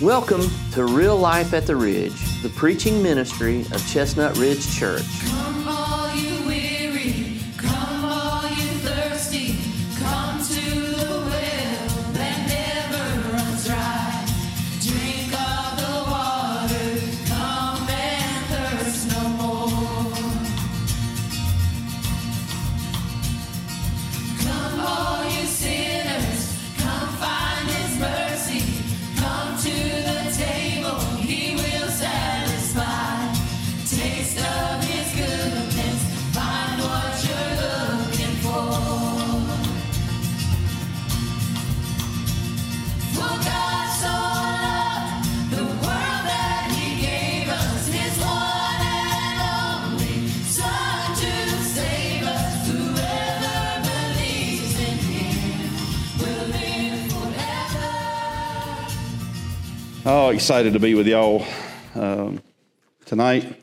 Welcome to Real Life at the Ridge, the preaching ministry of Chestnut Ridge Church. Oh, excited to be with y'all um, tonight.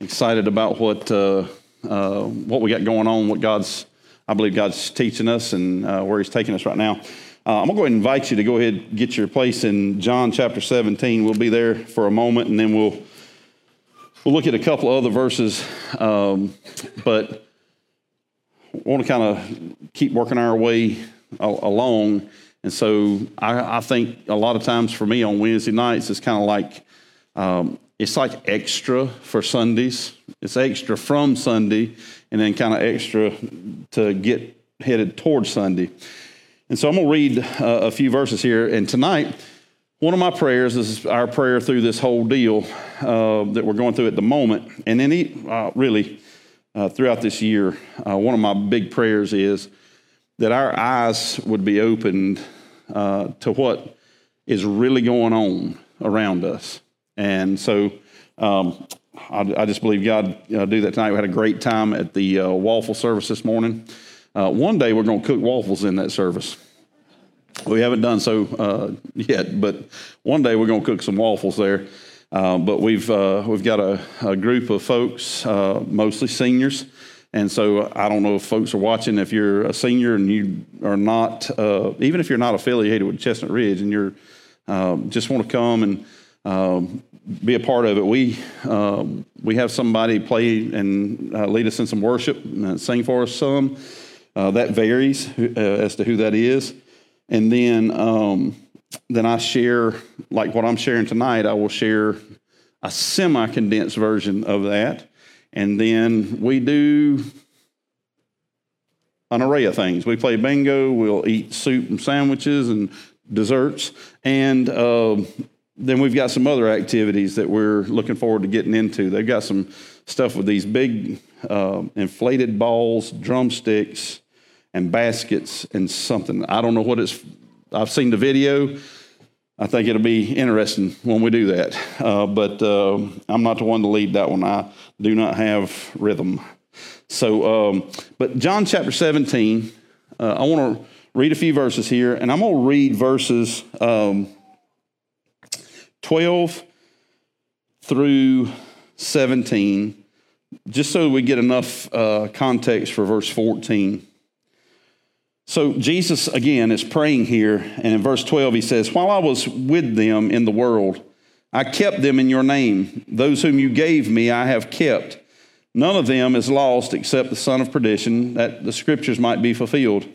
Excited about what uh, uh, what we got going on, what God's, I believe God's teaching us, and uh, where He's taking us right now. Uh, I'm gonna go ahead and invite you to go ahead and get your place in John chapter 17. We'll be there for a moment, and then we'll we'll look at a couple of other verses, um, but want to kind of keep working our way along. And so I, I think a lot of times for me on Wednesday nights, it's kind of like um, it's like extra for Sundays. It's extra from Sunday, and then kind of extra to get headed towards Sunday. And so I'm going to read uh, a few verses here. And tonight, one of my prayers is our prayer through this whole deal uh, that we're going through at the moment, and then he, uh, really uh, throughout this year, uh, one of my big prayers is that our eyes would be opened uh, to what is really going on around us. And so um, I, I just believe God uh, do that tonight. We had a great time at the uh, waffle service this morning. Uh, one day we're going to cook waffles in that service. We haven't done so uh, yet, but one day we're going to cook some waffles there. Uh, but we've we've got a, a group of folks, mostly seniors, and so I don't know if folks are watching. If you're a senior and you are not, uh, even if you're not affiliated with Chestnut Ridge, and you're um, just want to come and um, be a part of it, we um, we have somebody play and uh, lead us in some worship, and sing for us some. Uh, that varies uh, as to who that is. And then, um, then I share, like what I'm sharing tonight, I will share a semi condensed version of that. And then we do an array of things. We play bingo, we'll eat soup and sandwiches and desserts. And um then we've got some other activities that we're looking forward to getting into. They've got some stuff with these big uh, inflated balls, drumsticks, and baskets and something. I don't know what it's. I've seen the video. I think it'll be interesting when we do that. Uh, but uh, I'm not the one to lead that one. I do not have rhythm. So, um, but John chapter 17. Uh, I want to read a few verses here, and I'm going to read verses um, 12 through 17, just so we get enough uh, context for verse 14. So Jesus, again, is praying here, and in verse 12, he says, While I was with them in the world, I kept them in your name. Those whom you gave me, I have kept. None of them is lost except the son of perdition, that the scriptures might be fulfilled.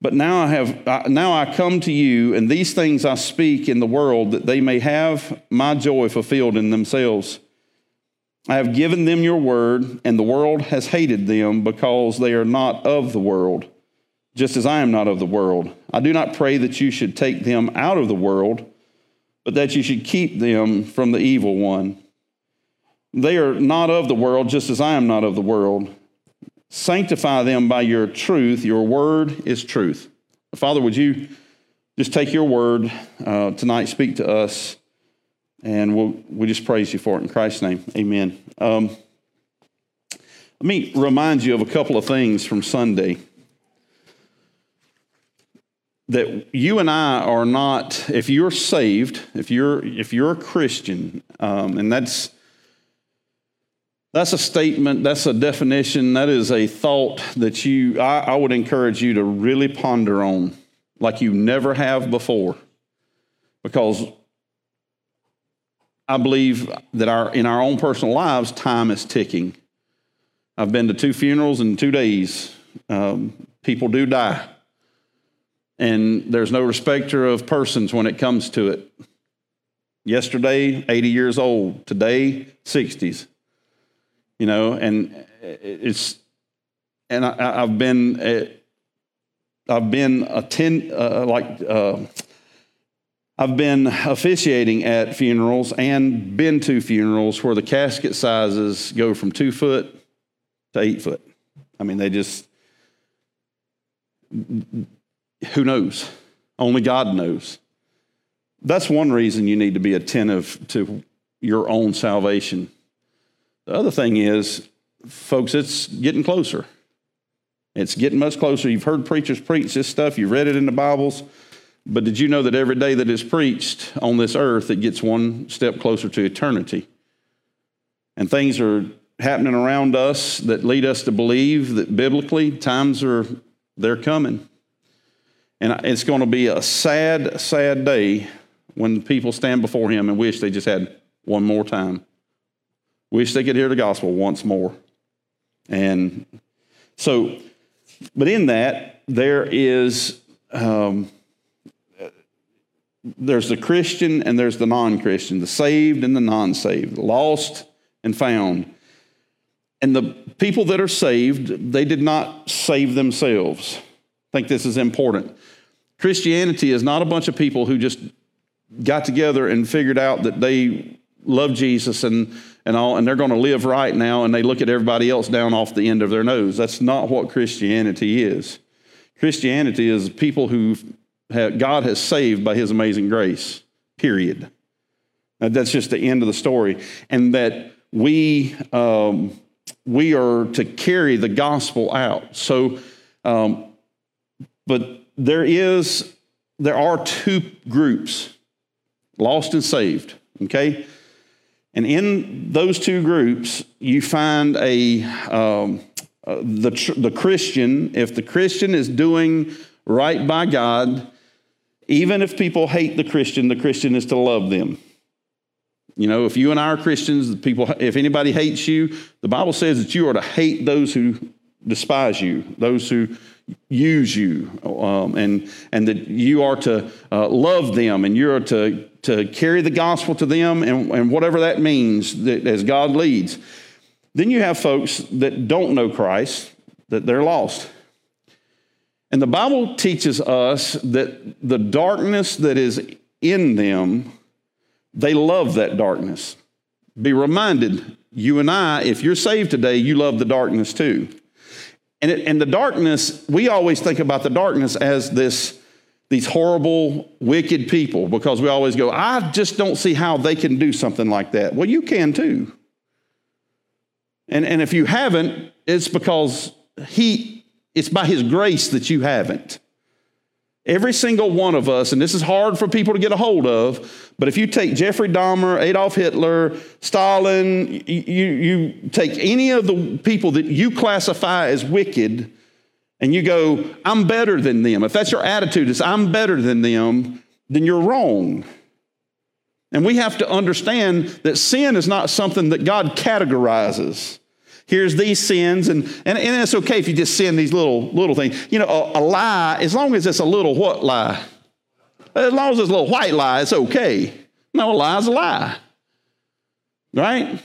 But now I have now I come to you, and these things I speak in the world, that they may have my joy fulfilled in themselves. I have given them your word, and the world has hated them because they are not of the world, just as I am not of the world. I do not pray that you should take them out of the world, but that you should keep them from the evil one. They are not of the world, just as I am not of the world. Sanctify them by your truth. Your word is truth. Father, would you just take your word uh, tonight, speak to us, and we'll, we just praise you for it in Christ's name. Amen. Um, let me remind you of a couple of things from Sunday. That you and I are not, if you're saved, if you're if you're a Christian, um, and that's that's a statement, that's a definition, that is a thought that you, I, I would encourage you to really ponder on like you never have before. Because I believe that our, in our own personal lives, time is ticking. I've been to two funerals in two days. Um, people do die. And there's no respecter of persons when it comes to it. Yesterday, 80 years old. Today, 60s. You know, and it's, and I, have been, uh, I've been attend, uh, like, uh, I've been officiating at funerals and been to funerals where the casket sizes go from two foot to eight foot. I mean, they just, who knows? Only God knows. That's one reason you need to be attentive to your own salvation. The other thing is, folks, it's getting closer. It's getting much closer. You've heard preachers preach this stuff, you've read it in the Bibles, but did you know that every day that is preached on this earth, it gets one step closer to eternity? And things are happening around us that lead us to believe that biblically times are they're coming. And it's going to be a sad, sad day when people stand before him and wish they just had one more time. Wish they could hear the gospel once more. And so, but in that, there is um, there's the Christian and there's the non-Christian, the saved and the non-saved, lost and found. And the people that are saved, they did not save themselves. I think this is important. Christianity is not a bunch of people who just got together and figured out that they love Jesus and, and all, and they're going to live right now, and they look at everybody else down off the end of their nose. That's not what Christianity is. Christianity is people who God has saved by His amazing grace, period. That's just the end of the story. And that we, um, we are to carry the gospel out. So, um, but there is there are two groups lost and saved okay? And in those two groups you find a um, uh, the, the christian if the christian is doing right by god even if people hate the christian the christian is to love them. You know if you and i are christians people if anybody hates you the bible says that you are to hate those who despise you those who use you um, and, and that you are to uh, love them and you're to, to carry the gospel to them and, and whatever that means that as God leads. Then you have folks that don't know Christ, that they're lost. And the Bible teaches us that the darkness that is in them, they love that darkness. Be reminded, you and I, if you're saved today, you love the darkness too. And, it, and the darkness, we always think about the darkness as this, these horrible, wicked people because we always go, I just don't see how they can do something like that. Well, you can too. And, and if you haven't, it's because he, it's by his grace that you haven't. Every single one of us, and this is hard for people to get a hold of, but if you take Jeffrey Dahmer, Adolf Hitler, Stalin, you, you take any of the people that you classify as wicked, and you go, I'm better than them. If that's your attitude, is I'm better than them, then you're wrong. And we have to understand that sin is not something that God categorizes here's these sins, and, and, and it's okay if you just sin these little little things. You know, a, a lie, as long as it's a little what lie? As long as it's a little white lie, it's okay. No, a lie's a lie. Right?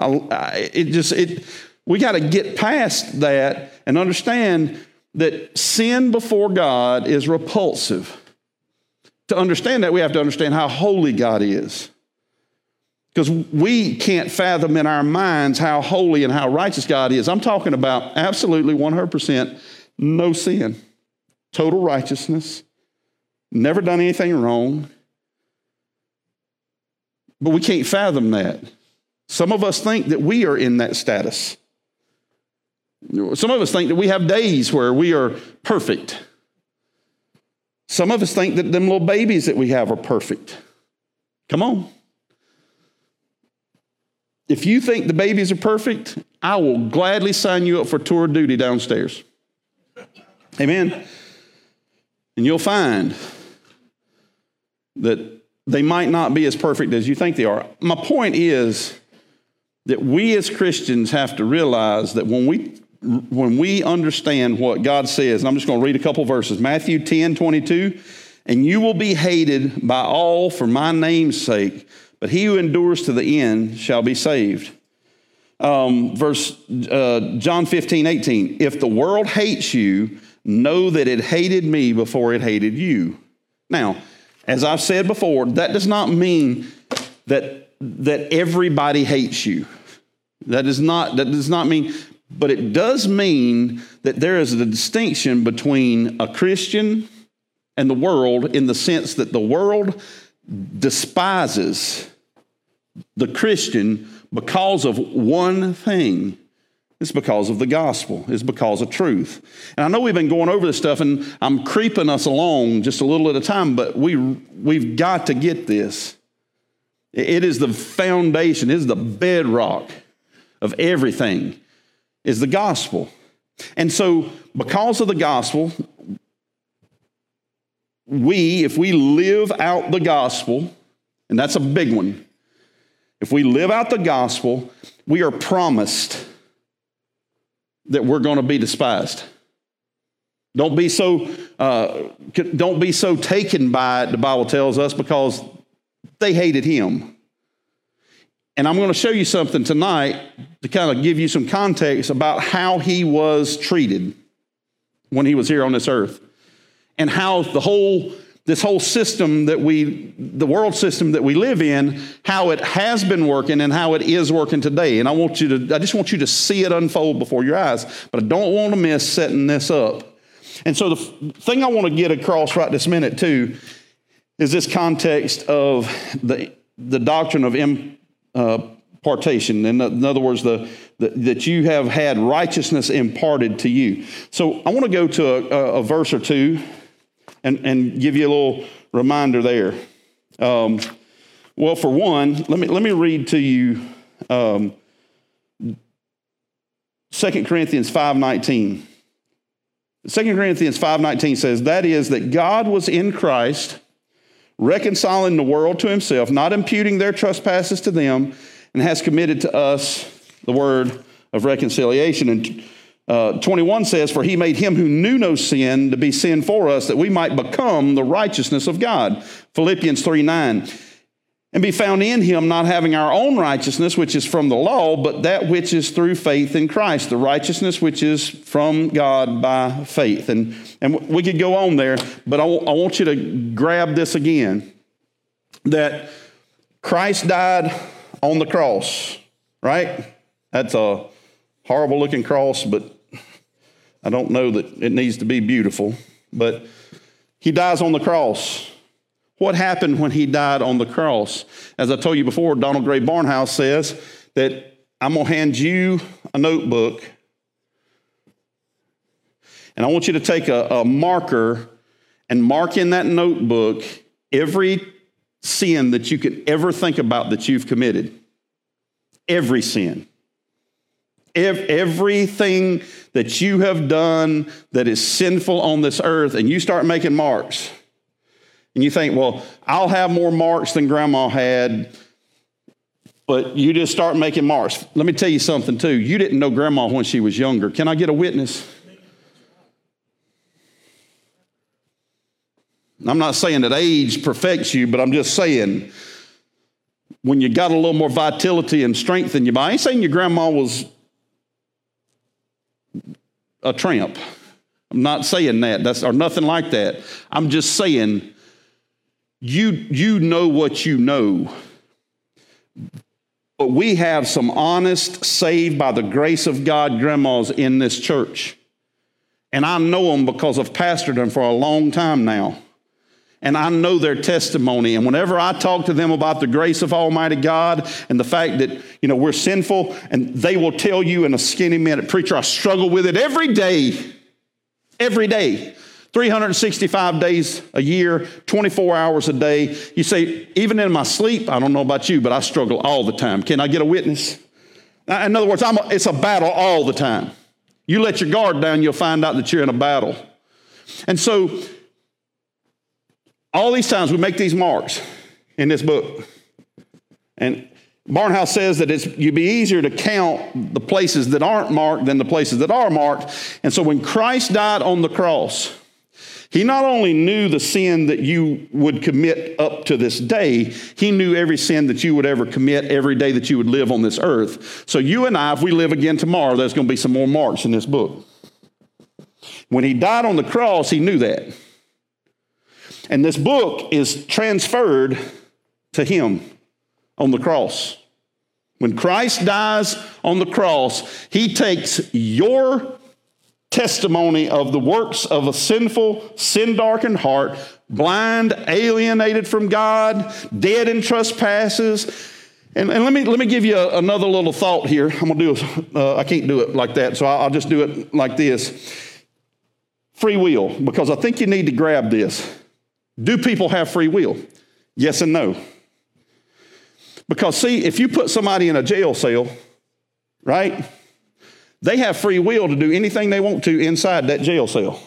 It just, it, we got to get past that and understand that sin before God is repulsive. To understand that, we have to understand how holy God is. Because we can't fathom in our minds how holy and how righteous God is. I'm talking about absolutely 100% no sin, total righteousness, never done anything wrong. But we can't fathom that. Some of us think that we are in that status. Some of us think that we have days where we are perfect. Some of us think that them little babies that we have are perfect. Come on. If you think the babies are perfect, I will gladly sign you up for tour of duty downstairs. Amen. And you'll find that they might not be as perfect as you think they are. My point is that we as Christians have to realize that when we when we understand what God says, and I'm just going to read a couple verses. Matthew 10, 22, and you will be hated by all for my name's sake, but he who endures to the end shall be saved. Um, verse uh, John 15, 18, if the world hates you, know that it hated me before it hated you. Now, as I've said before, that does not mean that, that everybody hates you. That does not, that does not mean, but it does mean that there is a distinction between a Christian and the world in the sense that the world despises the Christian because of one thing. It's because of the gospel. It's because of truth. And I know we've been going over this stuff and I'm creeping us along just a little at a time, but we, we've got to get this. It is the foundation, it is the bedrock of everything, is the gospel. And so, because of the gospel, we, if we live out the gospel, and that's a big one, if we live out the gospel, we are promised that we're going to be despised. Don't be so uh, don't be so taken by it. The Bible tells us because they hated him. And I'm going to show you something tonight to kind of give you some context about how he was treated when he was here on this earth, and how the whole this whole system that we, the world system that we live in, how it has been working and how it is working today. And I want you to, I just want you to see it unfold before your eyes, but I don't want to miss setting this up. And so the thing I want to get across right this minute too is this context of the, the doctrine of impartation. Uh, in, in other words, the, the, that you have had righteousness imparted to you. So I want to go to a, a verse or two and, and give you a little reminder there. Um, well, for one, let me, let me read to you um, 2 Corinthians 5.19. 2 Corinthians 5.19 says, That is, that God was in Christ, reconciling the world to himself, not imputing their trespasses to them, and has committed to us the word of reconciliation. And uh, 21 says, For he made him who knew no sin to be sin for us, that we might become the righteousness of God. Philippians 3 9. And be found in him, not having our own righteousness, which is from the law, but that which is through faith in Christ, the righteousness which is from God by faith. And, and we could go on there, but I, w- I want you to grab this again that Christ died on the cross, right? That's a horrible looking cross, but I don't know that it needs to be beautiful, but he dies on the cross. What happened when he died on the cross? As I told you before, Donald Grey Barnhouse says that I'm going to hand you a notebook, and I want you to take a, a marker and mark in that notebook every sin that you could ever think about that you've committed. Every sin. Ev- everything that you have done that is sinful on this earth, and you start making marks. And you think, well, I'll have more marks than grandma had, but you just start making marks. Let me tell you something, too. You didn't know grandma when she was younger. Can I get a witness? I'm not saying that age perfects you, but I'm just saying when you got a little more vitality and strength in you, I ain't saying your grandma was a tramp. I'm not saying that. That's or nothing like that. I'm just saying you you know what you know. But we have some honest, saved by the grace of God grandmas in this church. And I know them because I've pastored them for a long time now. And I know their testimony. And whenever I talk to them about the grace of Almighty God and the fact that, you know, we're sinful, and they will tell you in a skinny minute, preacher, I struggle with it every day. Every day. 365 days a year, 24 hours a day. You say, even in my sleep, I don't know about you, but I struggle all the time. Can I get a witness? In other words, a, it's a battle all the time. You let your guard down, you'll find out that you're in a battle. And so, all these times we make these marks. in this book. And Barnhouse says that it's you'd be easier to count the places that aren't marked than the places that are marked. And so when Christ died on the cross, he not only knew the sin that you would commit up to this day, he knew every sin that you would ever commit every day that you would live on this earth. So you and I, if we live again tomorrow, there's going to be some more marks in this book. When he died on the cross, he knew that. And this book is transferred to him on the cross. When Christ dies on the cross, he takes your testimony of the works of a sinful, sin darkened heart, blind, alienated from God, dead in trespasses. And, and let, me, let me give you a- another little thought here. I'm going to do, uh, I can't do it like that, so I'll, I'll just do it like this free will, because I think you need to grab this. Do people have free will? Yes and no. Because, see, if you put somebody in a jail cell, right, they have free will to do anything they want to inside that jail cell,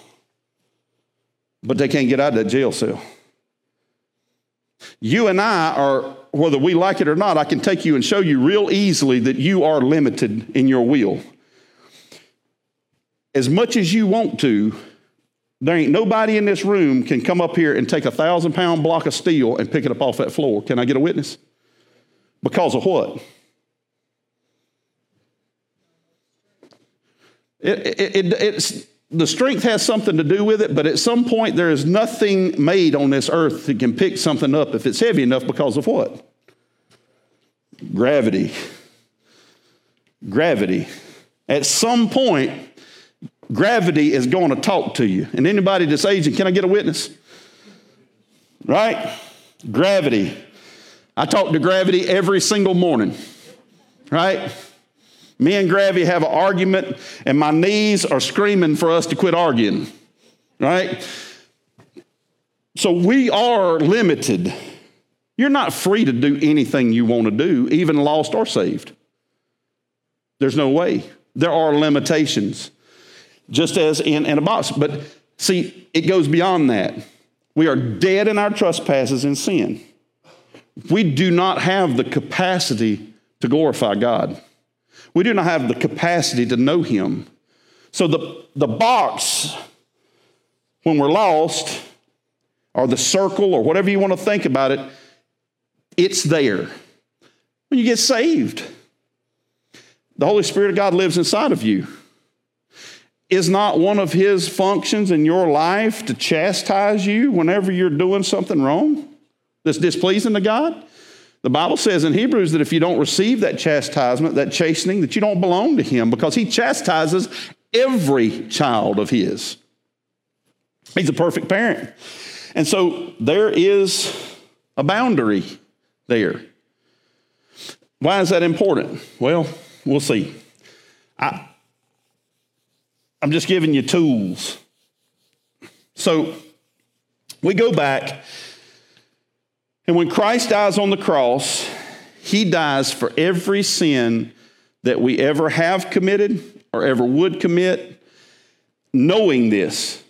but they can't get out of that jail cell. You and I are, whether we like it or not, I can take you and show you real easily that you are limited in your will. As much as you want to, there ain't nobody in this room can come up here and take a thousand pound block of steel and pick it up off that floor. Can I get a witness? Because of what? It, it, it, it's, the strength has something to do with it, but at some point there is nothing made on this earth that can pick something up if it's heavy enough because of what? Gravity. Gravity. At some point, gravity is going to talk to you. And anybody that's aging, can I get a witness? Right? Gravity. I talk to gravity every single morning. Right? Me and Gravity have an argument, and my knees are screaming for us to quit arguing. Right? So we are limited. You're not free to do anything you want to do, even lost or saved. There's no way. There are limitations, just as in, in a box. But see, it goes beyond that. We are dead in our trespasses and sin. We do not have the capacity to glorify God. We do not have the capacity to know Him. So the, the box, when we're lost, or the circle, or whatever you want to think about it, it's there. When you get saved, the Holy Spirit of God lives inside of you. Is not one of His functions in your life to chastise you whenever you're doing something wrong that's displeasing to God? The Bible says in Hebrews that if you don't receive that chastisement, that chastening, that you don't belong to Him because He chastises every child of His. He's a perfect parent. And so there is a boundary there. Why is that important? Well, we'll see. I, I'm just giving you tools. So we go back, and when Christ dies on the cross, he dies for every sin that we ever have committed or ever would commit, knowing this.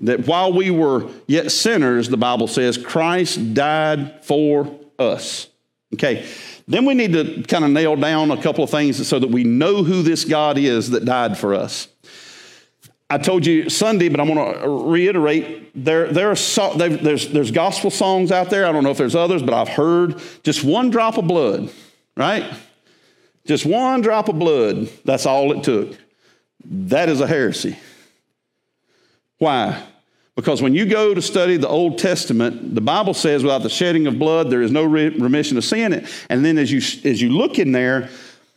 That while we were yet sinners, the Bible says, Christ died for us. Okay, then we need to kind of nail down a couple of things so that we know who this God is that died for us. I told you Sunday, but I'm going to reiterate there, there are so, there's, there's gospel songs out there. I don't know if there's others, but I've heard just one drop of blood, right? Just one drop of blood. That's all it took. That is a heresy. Why? Because when you go to study the Old Testament, the Bible says without the shedding of blood, there is no remission of sin. And then as you, as you look in there,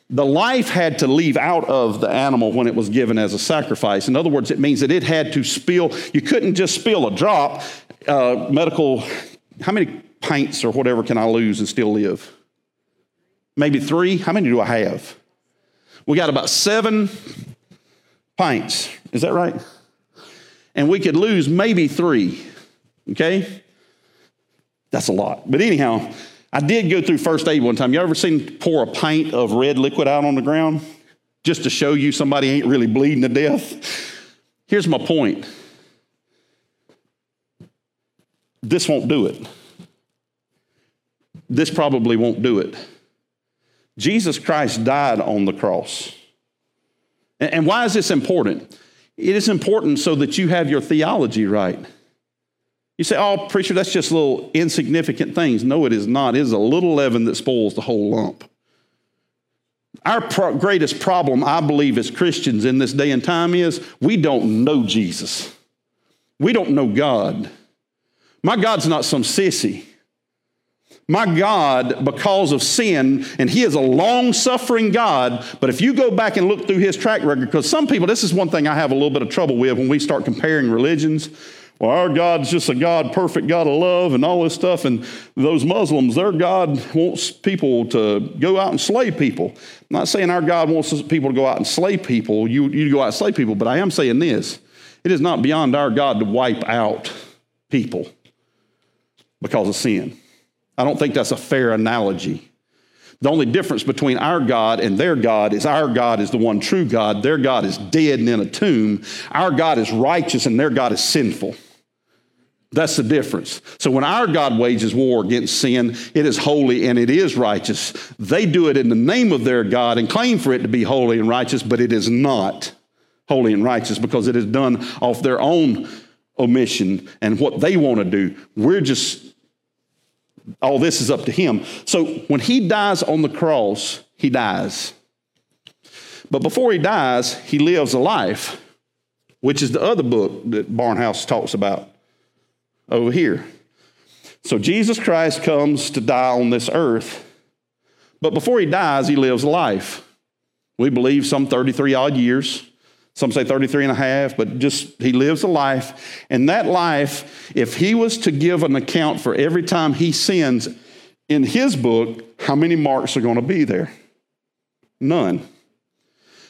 the life had to leave out of the animal when it was given as a sacrifice. In other words, it means that it had to spill. You couldn't just spill a drop. Uh, medical, how many pints or whatever can I lose and still live? Maybe three? How many do I have? We got about seven pints. Is that right? And we could lose maybe three. Okay? That's a lot. But anyhow, I did go through first aid one time. You ever seen pour a pint of red liquid out on the ground just to show you somebody ain't really bleeding to death? Here's my point. This won't do it. this probably won't do it. Jesus Christ died on the cross. And why is this important? It is important so that you have your theology right. You say, oh, preacher, that's just little insignificant things. No, it is not. It is a little leaven that spoils the whole lump. Our pro- greatest problem, I believe, as Christians in this day and time is we don't know Jesus. We don't know God. My God's not some sissy. My God, because of sin, and He is a long suffering God, but if you go back and look through His track record, because some people, this is one thing I have a little bit of trouble with when we start comparing religions. Well, our God's just a God, perfect God of love, and all this stuff. And those Muslims, their God wants people to go out and slay people. I'm not saying our God wants people to go out and slay people, you, you go out and slay people, but I am saying this it is not beyond our God to wipe out people because of sin. I don't think that's a fair analogy. The only difference between our God and their God is our God is the one true God. Their God is dead and in a tomb. Our God is righteous and their God is sinful. That's the difference. So when our God wages war against sin, it is holy and it is righteous. They do it in the name of their God and claim for it to be holy and righteous, but it is not holy and righteous because it is done off their own omission and what they want to do. We're just, all this is up to Him. So when He dies on the cross, He dies. But before He dies, He lives a life, which is the other book that Barnhouse talks about over here. So Jesus Christ comes to die on this earth, but before he dies, he lives life. We believe some 33 odd years. Some say 33 and a half, but just he lives a life. And that life, if he was to give an account for every time he sins in his book, how many marks are going to be there? None.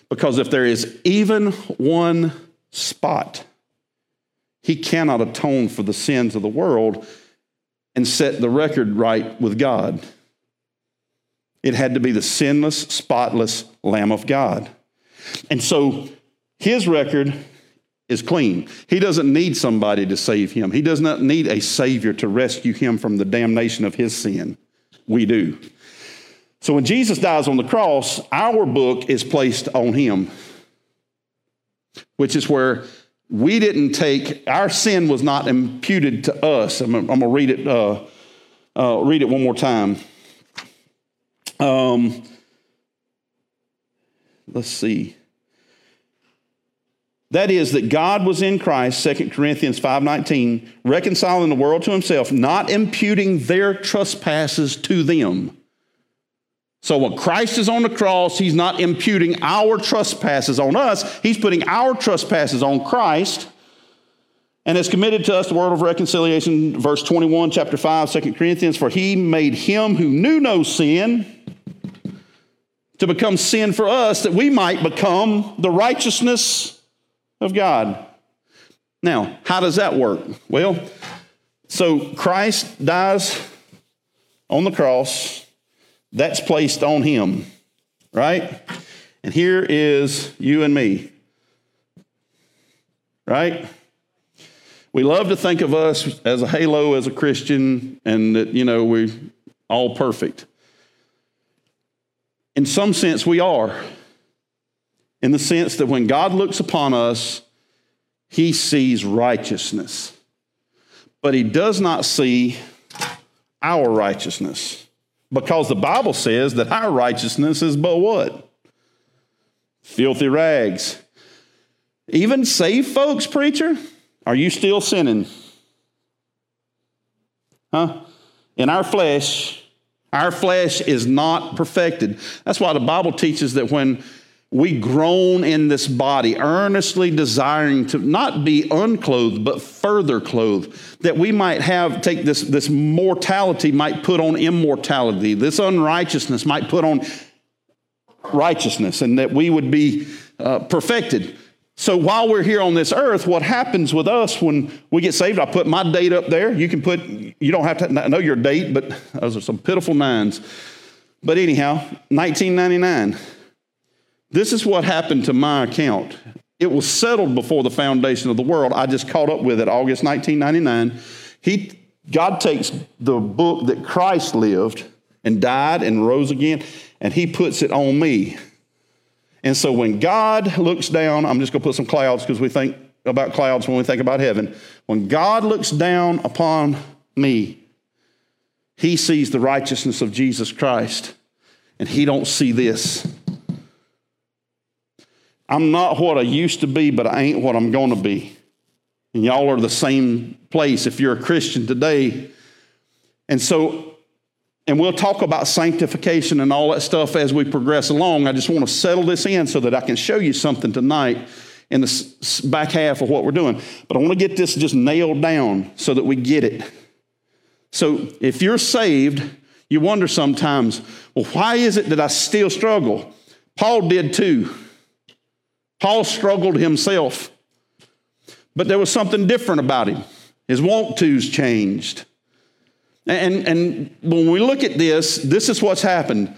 Because if there is even one spot, he cannot atone for the sins of the world and set the record right with God. It had to be the sinless, spotless Lamb of God. And so his record is clean. He doesn't need somebody to save him, he does not need a Savior to rescue him from the damnation of his sin. We do. So when Jesus dies on the cross, our book is placed on him, which is where we didn't take our sin was not imputed to us. I'm, I'm going to read it. Uh, uh, read it one more time. Um, let's see. That is that God was in Christ, 2 Corinthians 5:19, reconciling the world to himself, not imputing their trespasses to them. So when Christ is on the cross, he's not imputing our trespasses on us. He's putting our trespasses on Christ and has committed to us the word of reconciliation, verse 21, chapter 5, 2 Corinthians, for he made him who knew no sin to become sin for us that we might become the righteousness of God. Now, how does that work? Well, so Christ dies on the cross. That's placed on him, right? And here is you and me, right? We love to think of us as a halo as a Christian and that, you know, we're all perfect. In some sense, we are. In the sense that when God looks upon us, he sees righteousness, but he does not see our righteousness. Because the Bible says that our righteousness is but what? Filthy rags. Even saved folks, preacher, are you still sinning? Huh? In our flesh, our flesh is not perfected. That's why the Bible teaches that when we groan in this body, earnestly desiring to not be unclothed, but further clothed, that we might have, take this, this mortality might put on immortality, this unrighteousness might put on righteousness, and that we would be uh, perfected. So while we're here on this earth, what happens with us when we get saved? I put my date up there. You can put, you don't have to I know your date, but those are some pitiful nines. But anyhow, 1999. This is what happened to my account. It was settled before the foundation of the world. I just caught up with it August 1999. He God takes the book that Christ lived and died and rose again, and He puts it on me. And so when God looks down, I'm just going to put some clouds because we think about clouds when we think about heaven. When God looks down upon me, He sees the righteousness of Jesus Christ, and He don't see this. I'm not what I used to be, but I ain't what I'm going to be. And y'all are the same place if you're a Christian today. And so, and we'll talk about sanctification and all that stuff as we progress along. I just want to settle this in so that I can show you something tonight in the back half of what we're doing. But I want to get this just nailed down so that we get it. So if you're saved, you wonder sometimes, well, why is it that I still struggle? Paul did too. Paul struggled himself. But there was something different about him. His want tos changed. And, and when we look at this, this is what's happened.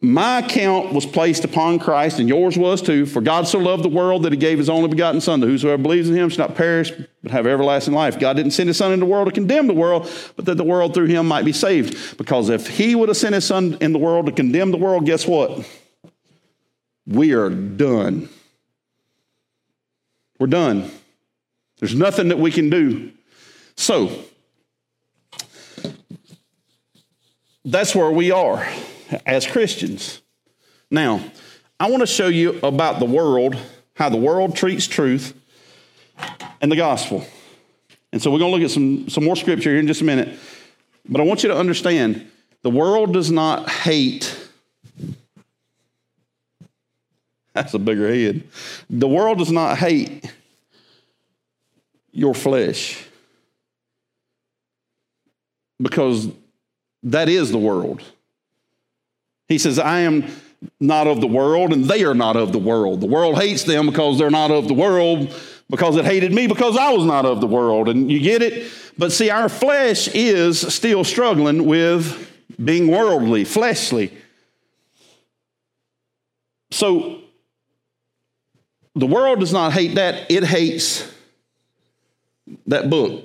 My account was placed upon Christ, and yours was too. For God so loved the world that he gave his only begotten Son, that whosoever believes in him shall not perish, but have everlasting life. God didn't send his Son into the world to condemn the world, but that the world through him might be saved. Because if he would have sent his Son in the world to condemn the world, guess what? We are done. We're done. There's nothing that we can do. So, that's where we are as Christians. Now, I want to show you about the world, how the world treats truth and the gospel. And so we're going to look at some, some more scripture here in just a minute. But I want you to understand the world does not hate. That's a bigger head. The world does not hate your flesh because that is the world. He says, I am not of the world, and they are not of the world. The world hates them because they're not of the world, because it hated me because I was not of the world. And you get it? But see, our flesh is still struggling with being worldly, fleshly. So the world does not hate that, it hates that book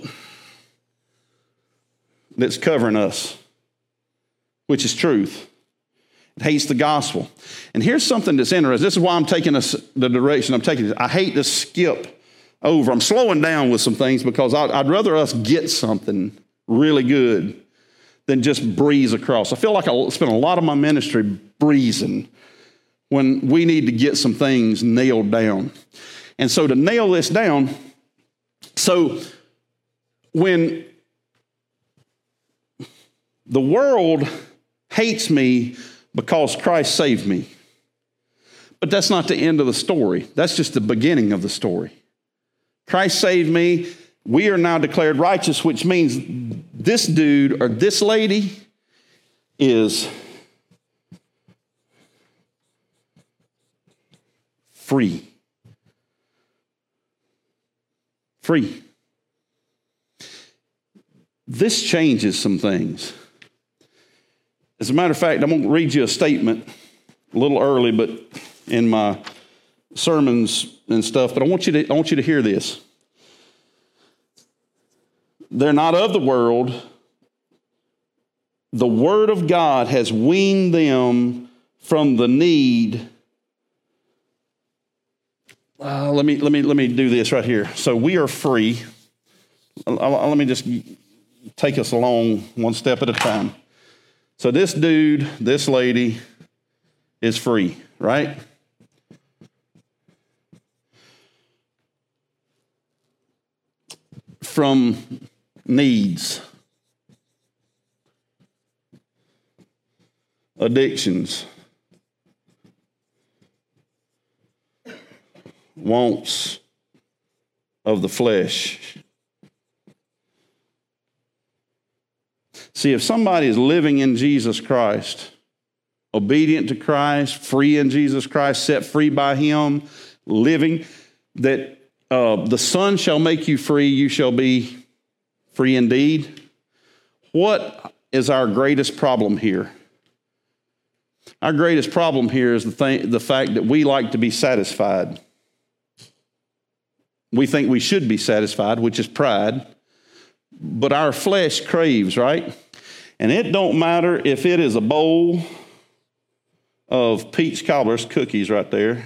that's covering us, which is truth. It hates the gospel. And here's something that's interesting. This is why I'm taking us the direction I'm taking. I hate to skip over. I'm slowing down with some things because I'd, I'd rather us get something really good than just breeze across. I feel like I spent a lot of my ministry breezing when we need to get some things nailed down. And so to nail this down, so when the world hates me because Christ saved me. But that's not the end of the story. That's just the beginning of the story. Christ saved me. We are now declared righteous, which means this dude or this lady is free. Free. This changes some things. As a matter of fact, I'm going to read you a statement a little early, but in my sermons and stuff, but I want you to, I want you to hear this. They're not of the world. The Word of God has weaned them from the need. Uh, let, me, let, me, let me do this right here. So we are free. Uh, uh, Let me just take us along one step at a time. So this dude, this lady is free, right? From needs, addictions, wants of the flesh. See, if somebody is living in Jesus Christ, obedient to Christ, free in Jesus Christ, set free by Him, living, that uh, the Son shall make you free, you shall be free indeed. What is our greatest problem here? Our greatest problem here is the, thing, the fact that we like to be satisfied. We think we should be satisfied, which is pride. but our flesh craves, right? And it don't matter if it is a bowl of peach cobbler's cookies right there,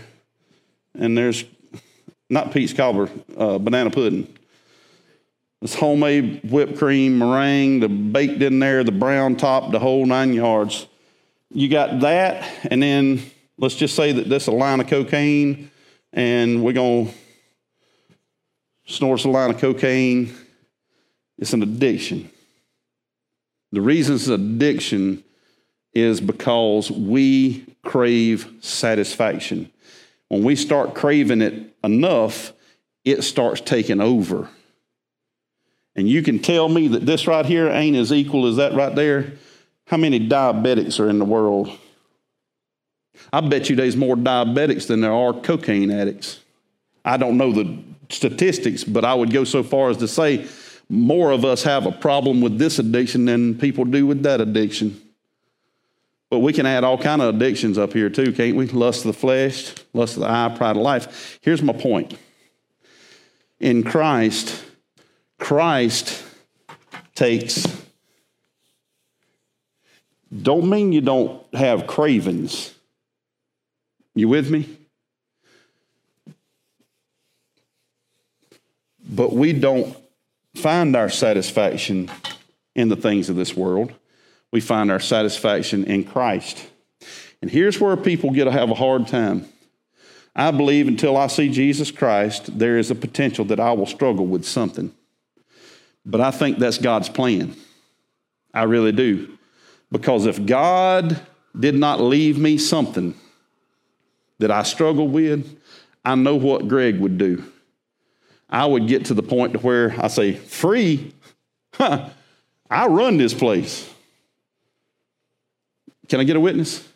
and there's not peach cobbler, uh, banana pudding. This homemade whipped cream, meringue, the baked in there, the brown top, the whole nine yards. You got that, and then let's just say that this is a line of cocaine, and we're gonna snort a line of cocaine. It's an addiction. The reason it's an addiction is because we crave satisfaction. When we start craving it enough, it starts taking over. And you can tell me that this right here ain't as equal as that right there. How many diabetics are in the world? I bet you there's more diabetics than there are cocaine addicts. I don't know the statistics, but I would go so far as to say more of us have a problem with this addiction than people do with that addiction. But we can add all kind of addictions up here too, can't we? Lust of the flesh, lust of the eye, pride of life. Here's my point. In Christ, Christ takes don't mean you don't have cravings. You with me? But we don't find our satisfaction in the things of this world. We find our satisfaction in Christ. And here's where people get to have a hard time. I believe until I see Jesus Christ, there is a potential that I will struggle with something. But I think that's God's plan. I really do. Because if God did not leave me something that I struggle with, I know what Greg would do. I would get to the point to where I say, free? Huh, I run this place. Can I get a witness?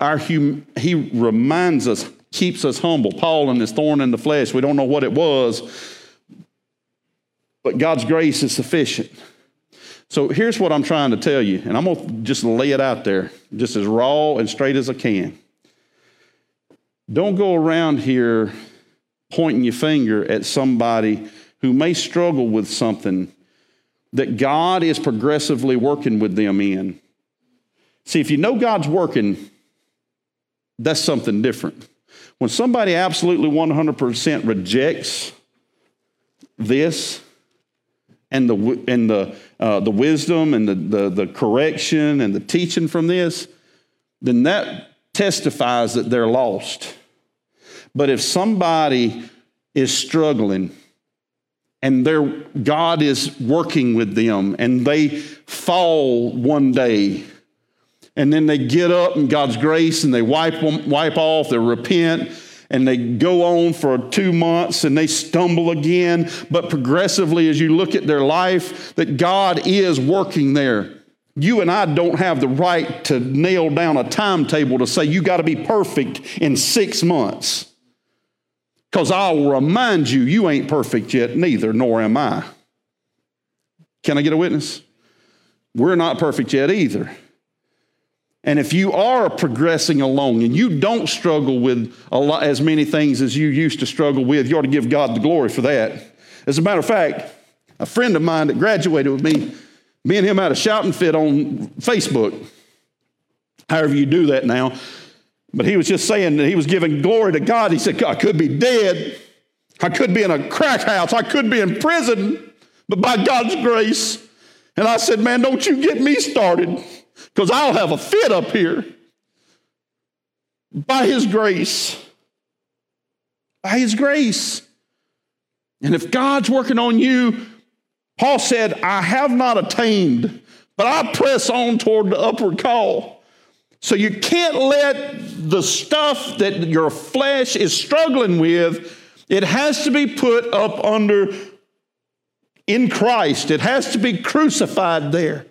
Our hum- he reminds us, keeps us humble. Paul and his thorn in the flesh, we don't know what it was, but God's grace is sufficient. So here's what I'm trying to tell you, and I'm going to just lay it out there, just as raw and straight as I can. Don't go around here pointing your finger at somebody who may struggle with something that God is progressively working with them in. See, if you know God's working, that's something different. When somebody absolutely 100% rejects this and the, and the, uh, the wisdom and the, the, the correction and the teaching from this, then that testifies that they're lost. But if somebody is struggling and their God is working with them and they fall one day and then they get up in God's grace and they wipe them, wipe off, they repent and they go on for two months and they stumble again. But progressively, as you look at their life, that God is working there. You and I don't have the right to nail down a timetable to say you got to be perfect in six months. Because I'll remind you, you ain't perfect yet, neither, nor am I. Can I get a witness? We're not perfect yet either. And if you are progressing along and you don't struggle with lot, as many things as you used to struggle with, you ought to give God the glory for that. As a matter of fact, a friend of mine that graduated with me, me and him had a shouting fit on Facebook. However, you do that now. But he was just saying that he was giving glory to God. He said, I could be dead. I could be in a crack house. I could be in prison. But by God's grace. And I said, Man, don't you get me started because I'll have a fit up here. By his grace. By his grace. And if God's working on you, Paul said, I have not attained, but I press on toward the upward call. So you can't let the stuff that your flesh is struggling with, it has to be put up under in Christ. It has to be crucified there.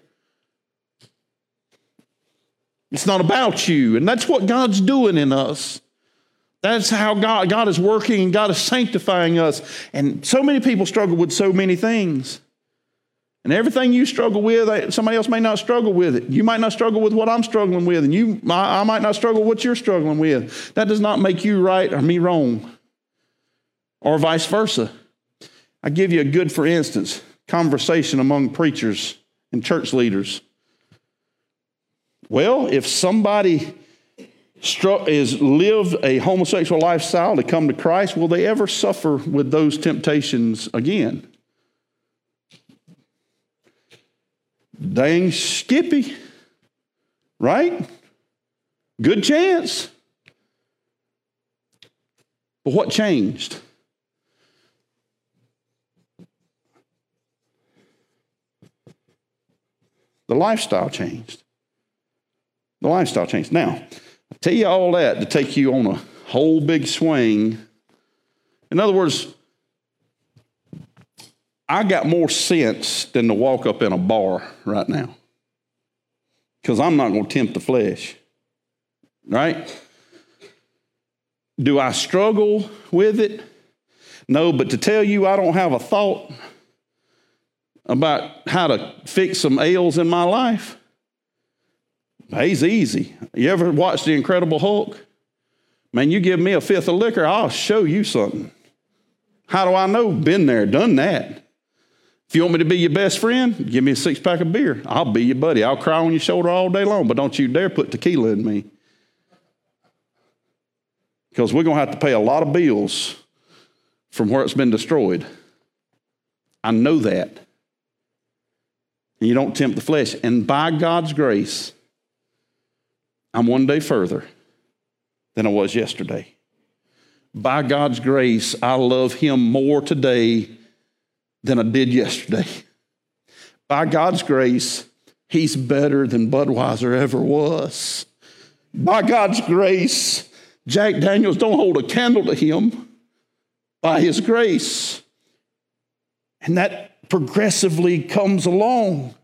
It's not about you. And that's what God's doing in us. That's how God, God is working and God is sanctifying us. And so many people struggle with so many things. And everything you struggle with, eh, somebody else may not struggle with it. You might not struggle with what I'm struggling with, and you, I might not struggle with what you're struggling with. That does not make you right or me wrong, or vice versa. I give you a good, for instance, conversation among preachers and church leaders. Well, if somebody is lived a homosexual lifestyle to come to Christ, will they ever suffer with those temptations again? Dang skippy, right? Good chance. But what changed? The lifestyle changed. The lifestyle changed. Now, I tell you all that to take you on a whole big swing. In other words, I got more sense than to walk up in a bar right now because I'm not going to tempt the flesh. Right? Do I struggle with it? No, but to tell you I don't have a thought about how to fix some ails in my life, he's easy. You ever watch The Incredible Hulk? Man, you give me a fifth of liquor, I'll show you something. How do I know? Been there, done that. If you want me to be your best friend, give me a six pack of beer. I'll be your buddy. I'll cry on your shoulder all day long, but don't you dare put tequila in me. Because we're going to have to pay a lot of bills from where it's been destroyed. I know that. And you don't tempt the flesh. And by God's grace, I'm one day further than I was yesterday. By God's grace, I love Him more today than I did yesterday. By God's grace, He's better than Budweiser ever was. By God's grace, Jack Daniels don't hold a candle to Him. By His grace. And that progressively comes along.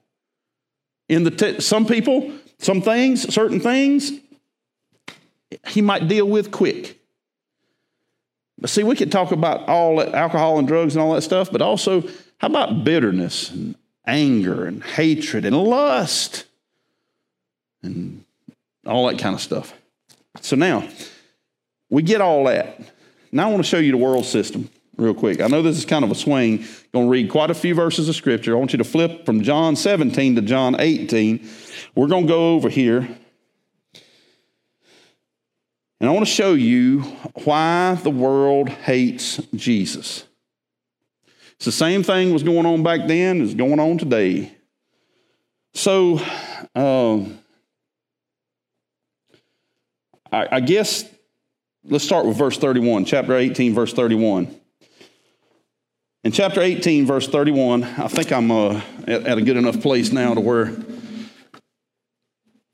In the te- some people, some things, certain things, he might deal with quick. But see, we could talk about all that alcohol and drugs and all that stuff, but also how about bitterness and anger and hatred and lust and all that kind of stuff. So now we get all that. Now I want to show you the world system real quick. I know this is kind of a swing. I'm Going to read quite a few verses of scripture. I want you to flip from John 17 to John 18. We're going to go over here. And I want to show you why the world hates Jesus. It's the same thing was going on back then as going on today. So, um, I, I guess let's start with verse 31, chapter 18, verse 31. In chapter 18, verse 31, I think I'm uh, at, at a good enough place now to where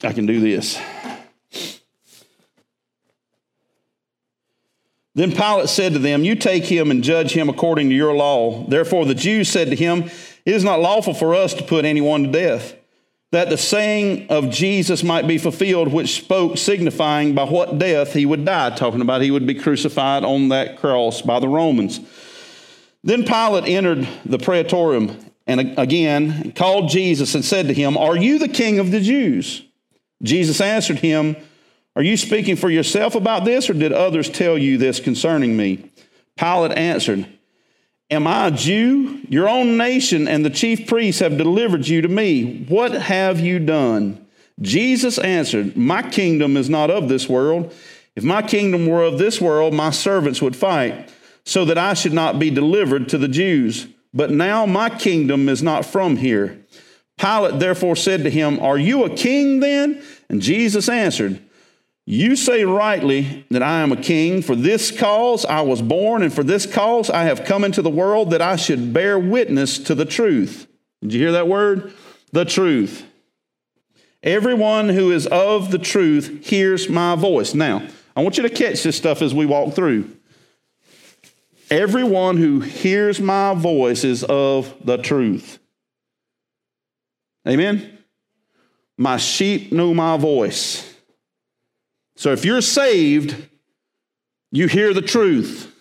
I can do this. Then Pilate said to them, You take him and judge him according to your law. Therefore the Jews said to him, It is not lawful for us to put anyone to death, that the saying of Jesus might be fulfilled, which spoke, signifying by what death he would die, talking about he would be crucified on that cross by the Romans. Then Pilate entered the praetorium and again called Jesus and said to him, Are you the king of the Jews? Jesus answered him, Are you speaking for yourself about this, or did others tell you this concerning me? Pilate answered, Am I a Jew? Your own nation and the chief priests have delivered you to me. What have you done? Jesus answered, My kingdom is not of this world. If my kingdom were of this world, my servants would fight, so that I should not be delivered to the Jews. But now my kingdom is not from here. Pilate therefore said to him, Are you a king then? And Jesus answered, You say rightly that I am a king. For this cause I was born, and for this cause I have come into the world that I should bear witness to the truth. Did you hear that word? The truth. Everyone who is of the truth hears my voice. Now, I want you to catch this stuff as we walk through. Everyone who hears my voice is of the truth. Amen? My sheep know my voice. So if you're saved, you hear the truth.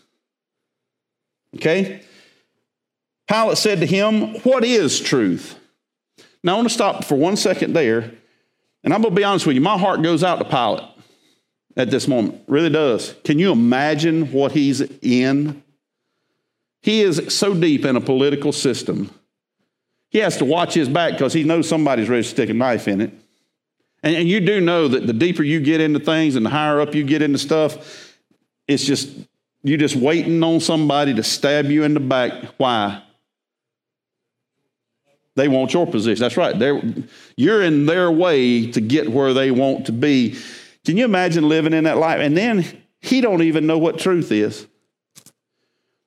Okay? Pilate said to him, What is truth? Now I want to stop for one second there. And I'm going to be honest with you, my heart goes out to Pilate at this moment. Really does. Can you imagine what he's in? he is so deep in a political system, he has to watch his back because he knows somebody's ready to stick a knife in it. And, and you do know that the deeper you get into things and the higher up you get into stuff, it's just, you're just waiting on somebody to stab you in the back. Why? They want your position. That's right. They're, you're in their way to get where they want to be. Can you imagine living in that life? And then he don't even know what truth is.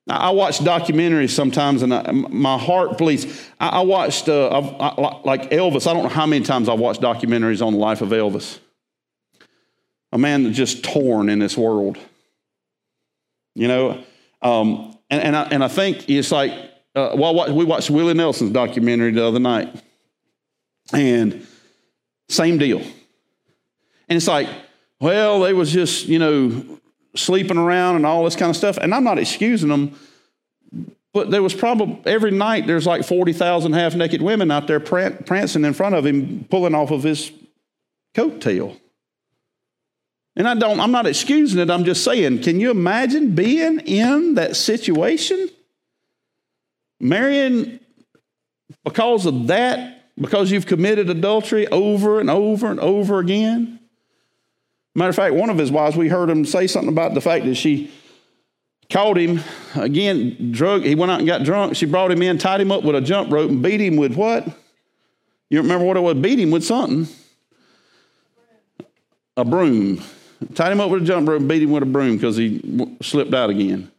I watch documentaries sometimes, and I, my heart bleeds. I, I watched, uh, I, like Elvis. I don't know how many times I've watched documentaries on the life of Elvis. A man just torn in this world. You know, um, and and I, and I think it's like uh, well, we watched Willie Nelson's documentary the other night, and same deal. And it's like, well, they was just you know sleeping around and all this kind of stuff. And I'm not excusing them, but there was probably every night there's like 40,000 half naked women out there prancing in front of him, pulling off of his coattail. And I don't, I'm not excusing it, I'm just saying, can you imagine being in that situation? Marrying because of that, because you've committed adultery over and over and over again? Matter of fact, one of his wives, we heard him say something about the fact that she called him again, drug. He went out and got drunk. She brought him in, tied him up with a jump rope, and beat him with what? You remember what it was? Beat him with something. A broom. Tied him up with a jump rope and beat him with a broom because he slipped out again.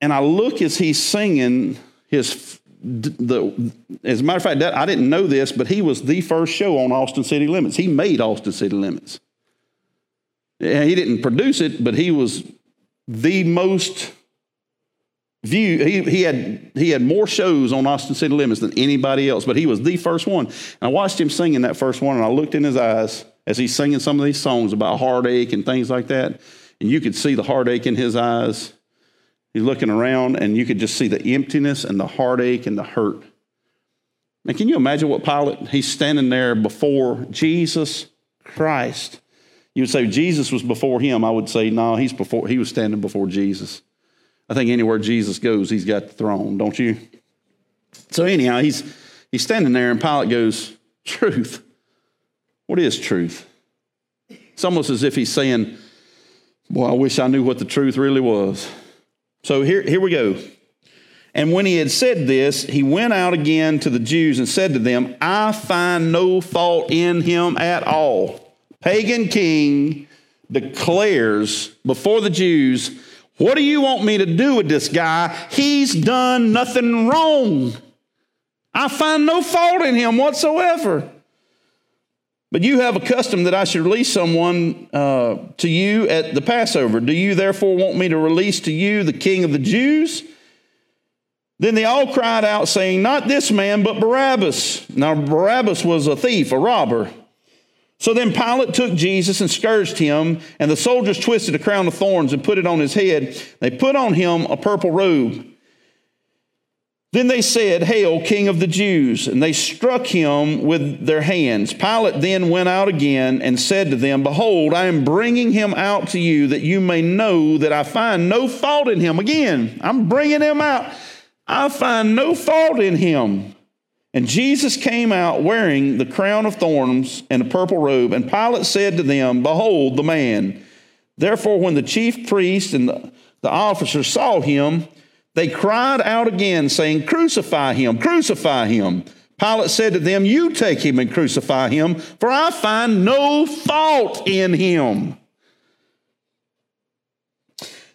And I look as he's singing his the, as a matter of fact, that, I didn't know this, but he was the first show on Austin City Limits. He made Austin City Limits. He didn't produce it, but he was the most view. He, he had he had more shows on Austin City Limits than anybody else, but he was the first one. And I watched him singing that first one, and I looked in his eyes as he's singing some of these songs about heartache and things like that, and you could see the heartache in his eyes. Looking around, and you could just see the emptiness and the heartache and the hurt. And can you imagine what Pilate? He's standing there before Jesus Christ. You would say Jesus was before him. I would say, no, he's before, he was standing before Jesus. I think anywhere Jesus goes, he's got the throne, don't you? So anyhow, he's he's standing there, and Pilate goes, Truth. What is truth? It's almost as if he's saying, Boy, I wish I knew what the truth really was. So here, here we go. And when he had said this, he went out again to the Jews and said to them, I find no fault in him at all. Pagan king declares before the Jews, What do you want me to do with this guy? He's done nothing wrong. I find no fault in him whatsoever. But you have a custom that I should release someone uh, to you at the Passover. Do you therefore want me to release to you the king of the Jews? Then they all cried out, saying, Not this man, but Barabbas. Now, Barabbas was a thief, a robber. So then Pilate took Jesus and scourged him, and the soldiers twisted a crown of thorns and put it on his head. They put on him a purple robe. Then they said, Hail, King of the Jews! And they struck him with their hands. Pilate then went out again and said to them, Behold, I am bringing him out to you that you may know that I find no fault in him. Again, I'm bringing him out. I find no fault in him. And Jesus came out wearing the crown of thorns and a purple robe. And Pilate said to them, Behold the man. Therefore, when the chief priest and the, the officers saw him, they cried out again, saying, Crucify him, crucify him. Pilate said to them, You take him and crucify him, for I find no fault in him.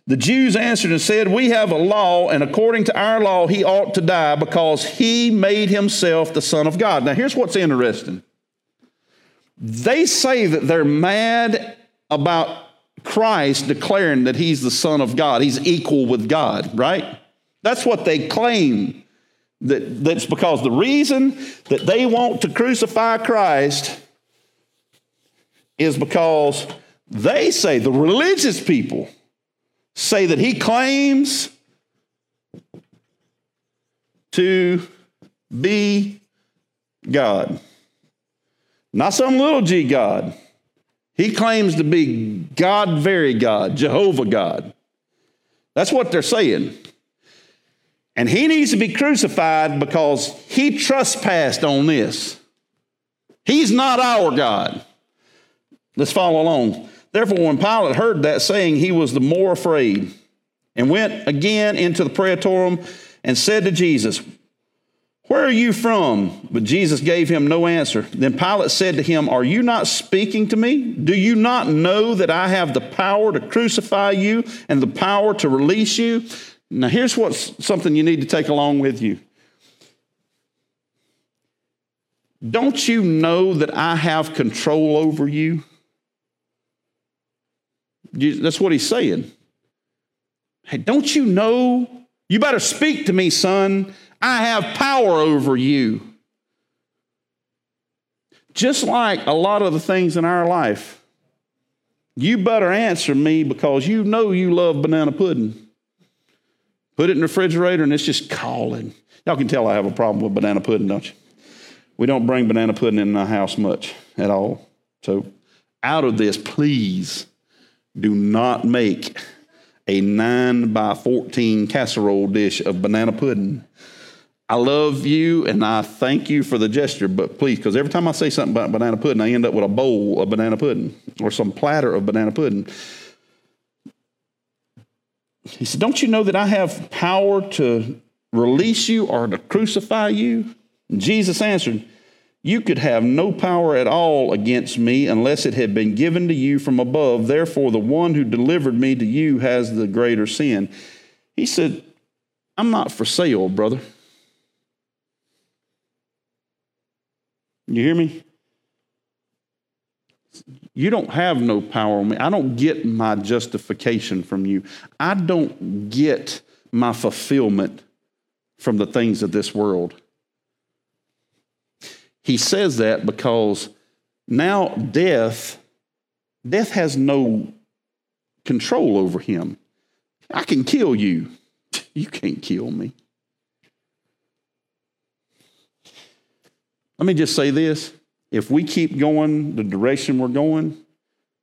The Jews answered and said, We have a law, and according to our law, he ought to die because he made himself the Son of God. Now, here's what's interesting. They say that they're mad about Christ declaring that he's the Son of God, he's equal with God, right? That's what they claim. That, that's because the reason that they want to crucify Christ is because they say, the religious people say that he claims to be God. Not some little g God. He claims to be God, very God, Jehovah God. That's what they're saying. And he needs to be crucified because he trespassed on this. He's not our God. Let's follow along. Therefore, when Pilate heard that saying, he was the more afraid and went again into the praetorium and said to Jesus, Where are you from? But Jesus gave him no answer. Then Pilate said to him, Are you not speaking to me? Do you not know that I have the power to crucify you and the power to release you? Now, here's what's something you need to take along with you. Don't you know that I have control over you? You- That's what he's saying. Hey, don't you know? You better speak to me, son. I have power over you. Just like a lot of the things in our life, you better answer me because you know you love banana pudding. Put it in the refrigerator and it's just calling. Y'all can tell I have a problem with banana pudding, don't you? We don't bring banana pudding in the house much at all. So, out of this, please do not make a 9 by 14 casserole dish of banana pudding. I love you and I thank you for the gesture, but please, because every time I say something about banana pudding, I end up with a bowl of banana pudding or some platter of banana pudding. He said, Don't you know that I have power to release you or to crucify you? And Jesus answered, You could have no power at all against me unless it had been given to you from above. Therefore, the one who delivered me to you has the greater sin. He said, I'm not for sale, brother. You hear me? You don't have no power on me. I don't get my justification from you. I don't get my fulfillment from the things of this world. He says that because now death death has no control over him. I can kill you. You can't kill me. Let me just say this. If we keep going the direction we're going,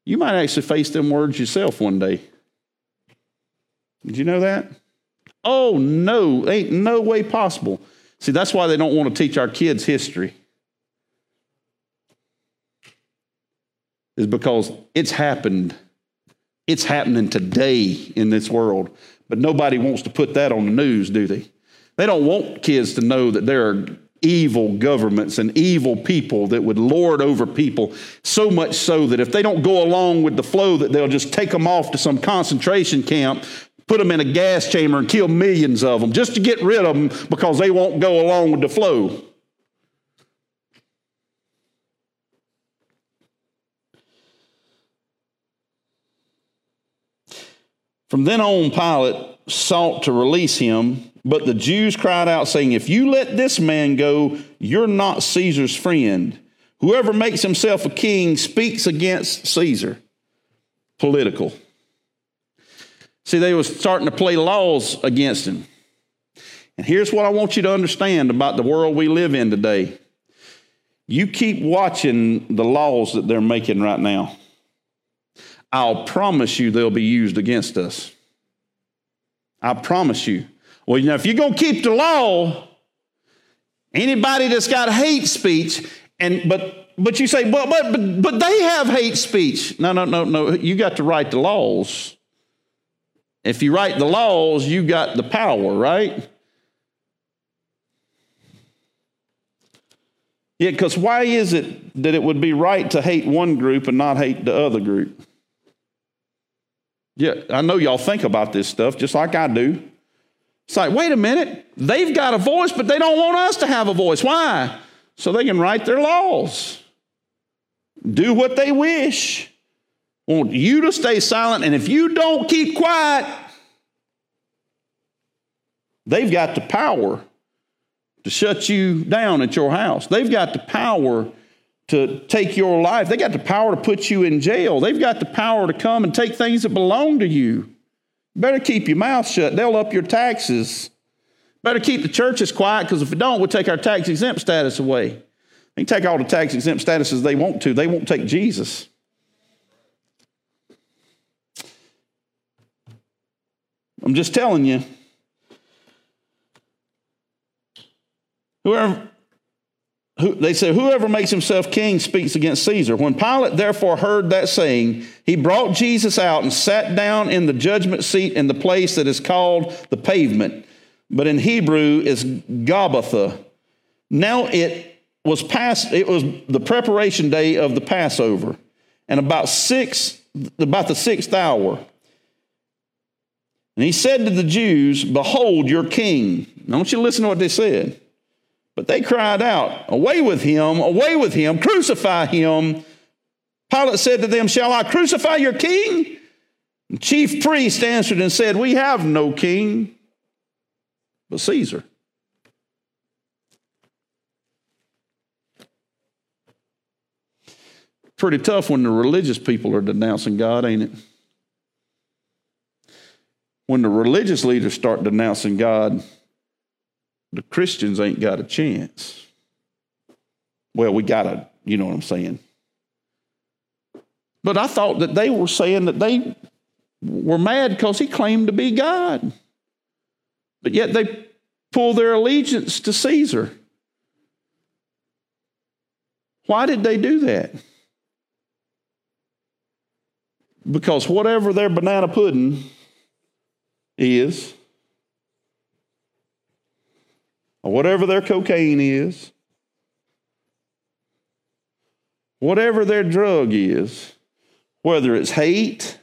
you might actually face them words yourself one day. Did you know that? Oh, no, ain't no way possible. See, that's why they don't want to teach our kids history. Is because it's happened. It's happening today in this world. But nobody wants to put that on the news, do they? They don't want kids to know that there are evil governments and evil people that would lord over people so much so that if they don't go along with the flow that they'll just take them off to some concentration camp put them in a gas chamber and kill millions of them just to get rid of them because they won't go along with the flow. From then on, Pilate sought to release him, but the Jews cried out, saying, If you let this man go, you're not Caesar's friend. Whoever makes himself a king speaks against Caesar. Political. See, they were starting to play laws against him. And here's what I want you to understand about the world we live in today. You keep watching the laws that they're making right now. I'll promise you they'll be used against us. I promise you. Well, you know, if you're going to keep the law, anybody that's got hate speech, and but but you say, but but but they have hate speech. No, no, no, no. You got to write the laws. If you write the laws, you got the power, right? Yeah, because why is it that it would be right to hate one group and not hate the other group? Yeah, I know y'all think about this stuff just like I do. It's like, wait a minute, they've got a voice, but they don't want us to have a voice. Why? So they can write their laws, do what they wish. Want you to stay silent, and if you don't keep quiet, they've got the power to shut you down at your house. They've got the power to take your life. They got the power to put you in jail. They've got the power to come and take things that belong to you. Better keep your mouth shut. They'll up your taxes. Better keep the churches quiet because if we don't, we'll take our tax exempt status away. They can take all the tax exempt statuses they want to. They won't take Jesus. I'm just telling you. Whoever, who, they said, whoever makes himself king speaks against Caesar. When Pilate therefore heard that saying, he brought Jesus out and sat down in the judgment seat in the place that is called the pavement, but in Hebrew is Gabbatha. Now it was past, it was the preparation day of the Passover, and about six, about the sixth hour. And he said to the Jews, Behold your king. Now, want you listen to what they said. But they cried out, Away with him, away with him, crucify him. Pilate said to them, Shall I crucify your king? The chief priest answered and said, We have no king but Caesar. Pretty tough when the religious people are denouncing God, ain't it? When the religious leaders start denouncing God, the Christians ain't got a chance. Well, we got to, you know what I'm saying. But I thought that they were saying that they were mad because he claimed to be God. But yet they pull their allegiance to Caesar. Why did they do that? Because whatever their banana pudding is, or whatever their cocaine is, whatever their drug is, whether it's hate,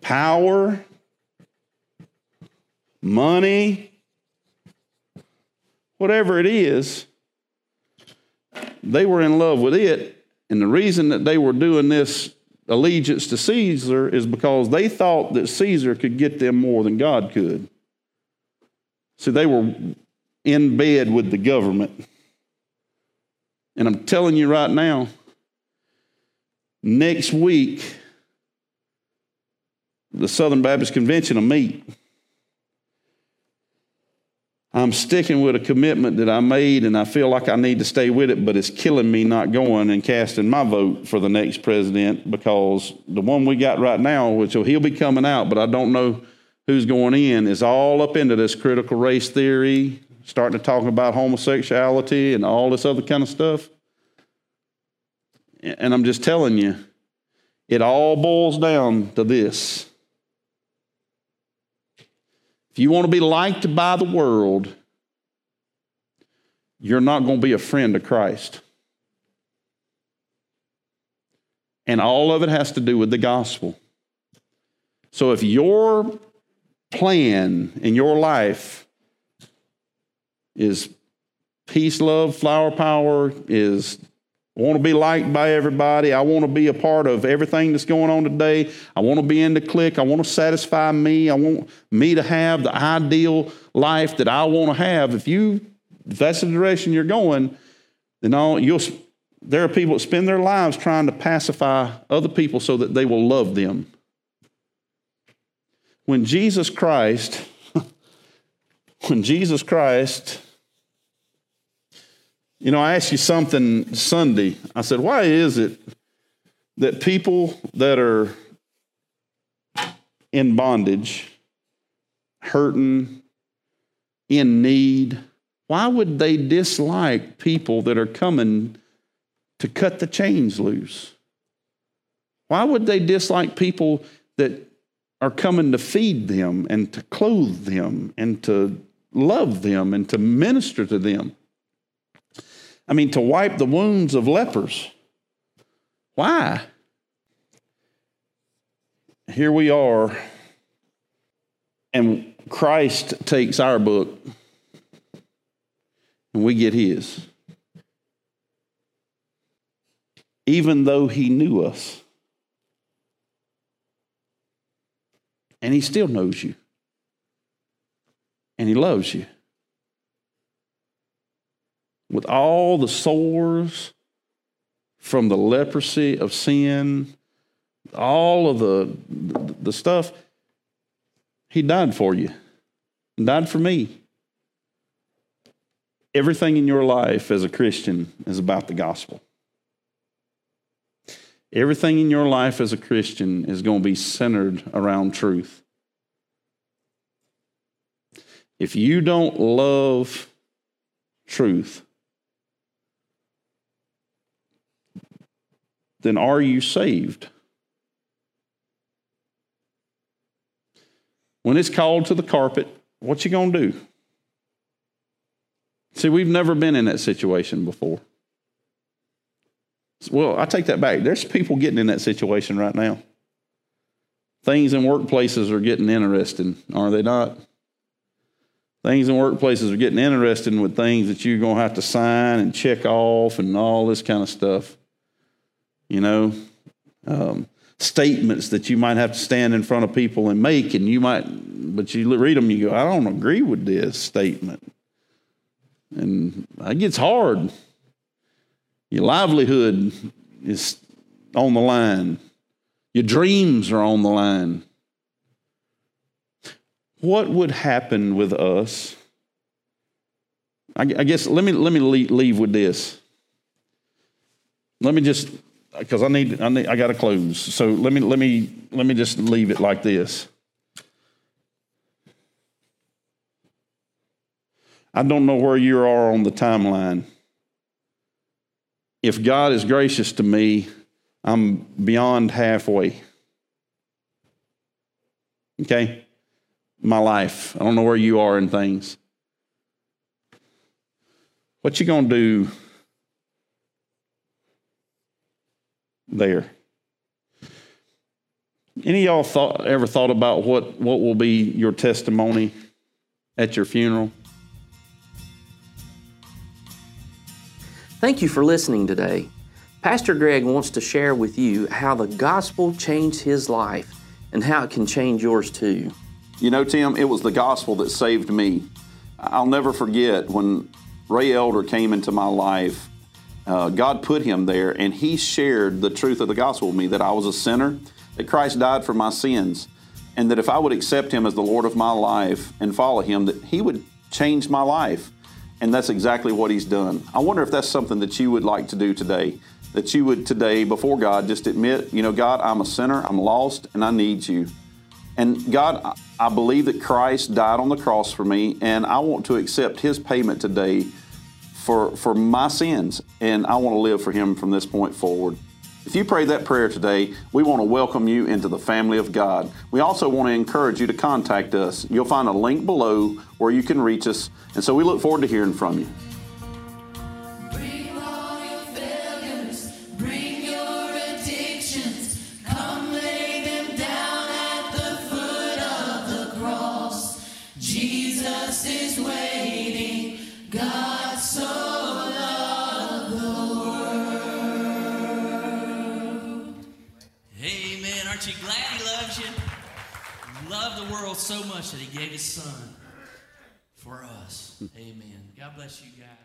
power, money, whatever it is, they were in love with it. And the reason that they were doing this allegiance to Caesar is because they thought that Caesar could get them more than God could. See, they were in bed with the government. And I'm telling you right now, next week, the Southern Baptist Convention will meet. I'm sticking with a commitment that I made, and I feel like I need to stay with it, but it's killing me not going and casting my vote for the next president because the one we got right now, which he'll be coming out, but I don't know who's going in, is all up into this critical race theory, starting to talk about homosexuality and all this other kind of stuff. And I'm just telling you, it all boils down to this. If you want to be liked by the world, you're not going to be a friend of Christ. And all of it has to do with the gospel. So if your plan in your life is peace, love, flower power, is I want to be liked by everybody. I want to be a part of everything that's going on today. I want to be in the clique. I want to satisfy me. I want me to have the ideal life that I want to have. If you, if that's the direction you're going, then all, you'll, there are people that spend their lives trying to pacify other people so that they will love them. When Jesus Christ, when Jesus Christ you know, I asked you something Sunday. I said, why is it that people that are in bondage, hurting, in need, why would they dislike people that are coming to cut the chains loose? Why would they dislike people that are coming to feed them and to clothe them and to love them and to minister to them? I mean, to wipe the wounds of lepers. Why? Here we are, and Christ takes our book, and we get his. Even though he knew us, and he still knows you, and he loves you with all the sores from the leprosy of sin, all of the, the stuff, he died for you, died for me. Everything in your life as a Christian is about the gospel. Everything in your life as a Christian is going to be centered around truth. If you don't love truth, then are you saved? When it's called to the carpet, what you going to do? See, we've never been in that situation before. Well, I take that back. There's people getting in that situation right now. Things in workplaces are getting interesting, are they not? Things in workplaces are getting interesting with things that you're going to have to sign and check off and all this kind of stuff. You know, um, statements that you might have to stand in front of people and make, and you might, but you read them, you go, I don't agree with this statement. And it gets hard. Your livelihood is on the line. Your dreams are on the line. What would happen with us? I, guess let me let me leave with this. Let me just because I need I need I got to close. So let me let me let me just leave it like this. I don't know where you are on the timeline. If God is gracious to me, I'm beyond halfway. Okay? My life. I don't know where you are in things. What you going to do there? Any y'all thought, ever thought about what, what will be your testimony at your funeral? Thank you for listening today. Pastor Greg wants to share with you how the gospel changed his life and how it can change yours too. You know, Tim, it was the gospel that saved me. I'll never forget when Ray Elder came into my life. Uh, God put him there, and he shared the truth of the gospel with me that I was a sinner, that Christ died for my sins, and that if I would accept him as the Lord of my life and follow him, that he would change my life. And that's exactly what he's done. I wonder if that's something that you would like to do today. That you would today, before God, just admit, you know, God, I'm a sinner, I'm lost, and I need you. And God, I believe that Christ died on the cross for me, and I want to accept his payment today for, for my sins, and I want to live for him from this point forward. If you pray that prayer today, we want to welcome you into the family of God. We also want to encourage you to contact us. You'll find a link below where you can reach us, and so we look forward to hearing from you. World so much that he gave his son for us. Amen. God bless you guys.